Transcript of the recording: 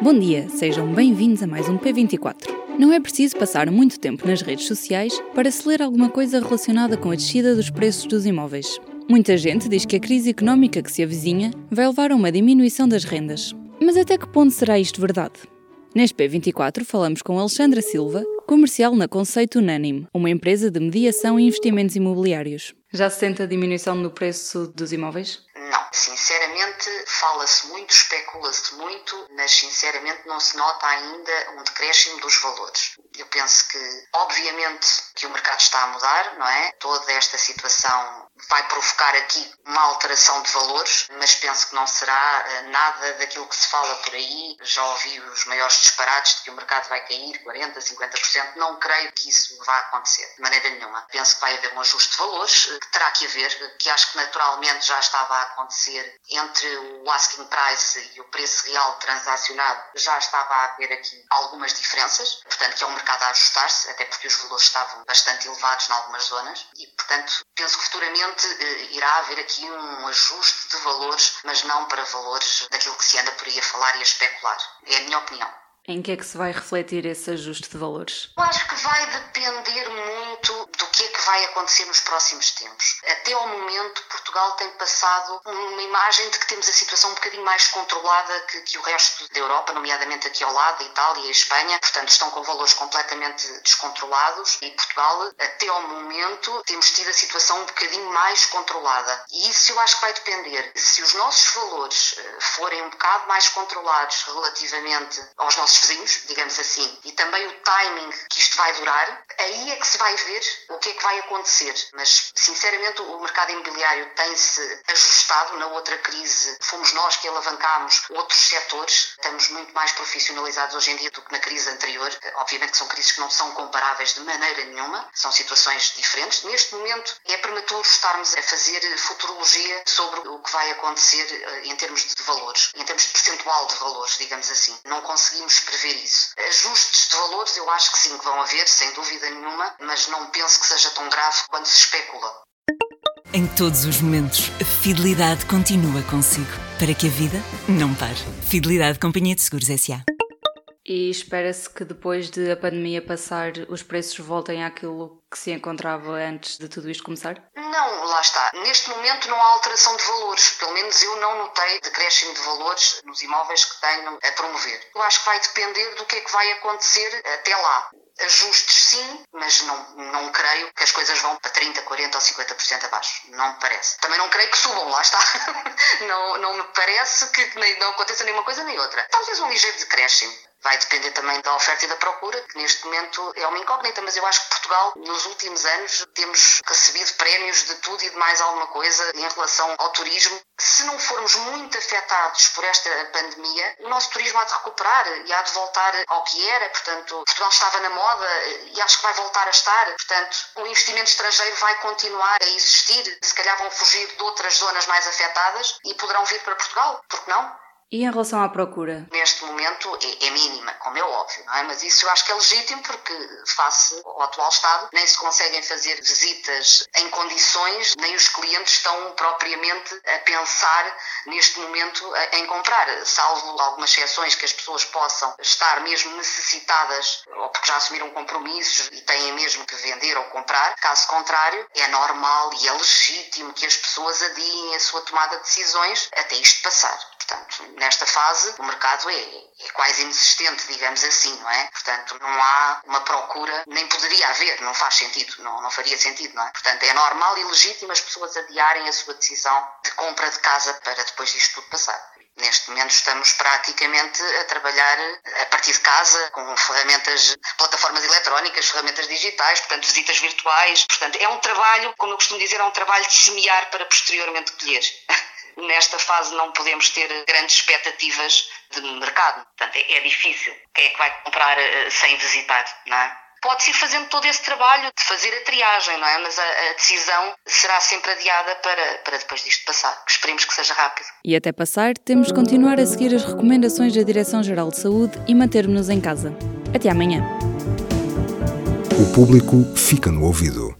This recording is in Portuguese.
Bom dia, sejam bem-vindos a mais um P24. Não é preciso passar muito tempo nas redes sociais para se ler alguma coisa relacionada com a descida dos preços dos imóveis. Muita gente diz que a crise económica que se avizinha vai levar a uma diminuição das rendas. Mas até que ponto será isto verdade? Neste P24 falamos com Alexandra Silva, comercial na Conceito Unânime, uma empresa de mediação e investimentos imobiliários. Já se sente a diminuição no preço dos imóveis? Sinceramente fala-se muito, especula-se muito, mas sinceramente não se nota ainda um decréscimo dos valores. Eu penso que, obviamente, que o mercado está a mudar, não é? Toda esta situação vai provocar aqui uma alteração de valores, mas penso que não será eh, nada daquilo que se fala por aí. Já ouvi os maiores disparates de que o mercado vai cair 40%, 50%. Não creio que isso vá acontecer de maneira nenhuma. Penso que vai haver um ajuste de valores, eh, que terá que haver, que acho que naturalmente já estava a acontecer entre o asking price e o preço real transacionado, já estava a haver aqui algumas diferenças. Portanto, que é um mercado a ajustar-se, até porque os valores estavam bastante elevados em algumas zonas. E, portanto, penso que futuramente eh, irá haver aqui um ajuste de valores, mas não para valores daquilo que se anda por aí a falar e a especular. É a minha opinião. Em que é que se vai refletir esse ajuste de valores? Eu acho que vai depender muito do que é que vai acontecer nos próximos tempos. Até ao momento, Portugal tem passado uma imagem de que temos a situação um bocadinho mais controlada que, que o resto da Europa, nomeadamente aqui ao lado, a Itália e a Espanha. Portanto, estão com valores completamente descontrolados e Portugal, até ao momento, temos tido a situação um bocadinho mais controlada. E isso eu acho que vai depender. Se os nossos valores eh, forem um bocado mais controlados relativamente aos nossos vizinhos, digamos assim, e também o timing que isto vai durar, aí é que se vai ver o que é que vai acontecer. Mas, sinceramente, o mercado imobiliário tem-se ajustado. Na outra crise, fomos nós que alavancámos outros setores. Estamos muito mais profissionalizados hoje em dia do que na crise anterior. Obviamente que são crises que não são comparáveis de maneira nenhuma, são situações diferentes. Neste momento, é prematuro estarmos a fazer futurologia sobre o que vai acontecer eh, em termos de valores, em termos de percentual de valores, digamos assim. Não conseguimos prever isso. Ajustes de valores eu acho que sim, que vão haver, sem dúvida nenhuma, mas não penso que seja tão grave quanto se especula. Em todos os momentos, a fidelidade continua consigo, para que a vida não pare. Fidelidade Companhia de Seguros S.A. E espera-se que depois de a pandemia passar, os preços voltem àquilo que se encontrava antes de tudo isto começar? Não, lá está. Neste momento não há alteração de valores. Pelo menos eu não notei decréscimo de valores nos imóveis que tenho a promover. Eu acho que vai depender do que é que vai acontecer até lá. Ajustes sim, mas não, não creio que as coisas vão para 30, 40 ou 50% abaixo. Não me parece. Também não creio que subam, lá está. não, não me parece que não aconteça nenhuma coisa nem outra. Talvez um ligeiro decréscimo. Vai depender também da oferta e da procura, que neste momento é uma incógnita, mas eu acho que Portugal, nos últimos anos, temos recebido prémios de tudo e de mais alguma coisa em relação ao turismo. Se não formos muito afetados por esta pandemia, o nosso turismo há de recuperar e há de voltar ao que era. Portanto, Portugal estava na moda e acho que vai voltar a estar. Portanto, o investimento estrangeiro vai continuar a existir. Se calhar vão fugir de outras zonas mais afetadas e poderão vir para Portugal. Por que não? E em relação à procura? Neste momento é, é, mínima, como é óbvio, não é? Mas isso eu acho que é legítimo porque, face ao atual Estado, nem se conseguem fazer visitas em condições, nem os clientes estão propriamente a pensar neste momento em comprar, salvo algumas exceções que as pessoas possam estar mesmo necessitadas ou porque já assumiram compromissos e têm mesmo que vender ou comprar. Caso contrário, é normal e é legítimo que as pessoas adiem a sua tomada de decisões até isto passar. Portanto, nesta fase, o mercado é, é, quase inexistente, digamos assim, não é? Portanto, não há uma procura, nem poderia haver, não faz sentido, não, não faria sentido, não é? Portanto, é normal e legítimo as pessoas adiarem a sua decisão de compra de casa para depois disto tudo passar. Neste momento estamos praticamente a trabalhar a partir de casa com ferramentas, plataformas eletrónicas, ferramentas digitais, portanto visitas virtuais. Portanto, é um trabalho, como eu costumo dizer, é um trabalho de semear para posteriormente colher. nesta fase não podemos ter grandes expectativas de mercado. Portanto, é, é difícil. Quem é que vai comprar uh, sem visitar, não é? Pode-se ir fazendo todo esse trabalho de fazer a triagem, não é? Mas a, a, decisão será sempre adiada para, para depois disto passar. Esperemos que seja rápido. E até passar, temos de continuar a seguir as recomendações da Direção-Geral de Saúde e manter-nos em casa. Até amanhã. O público fica no ouvido.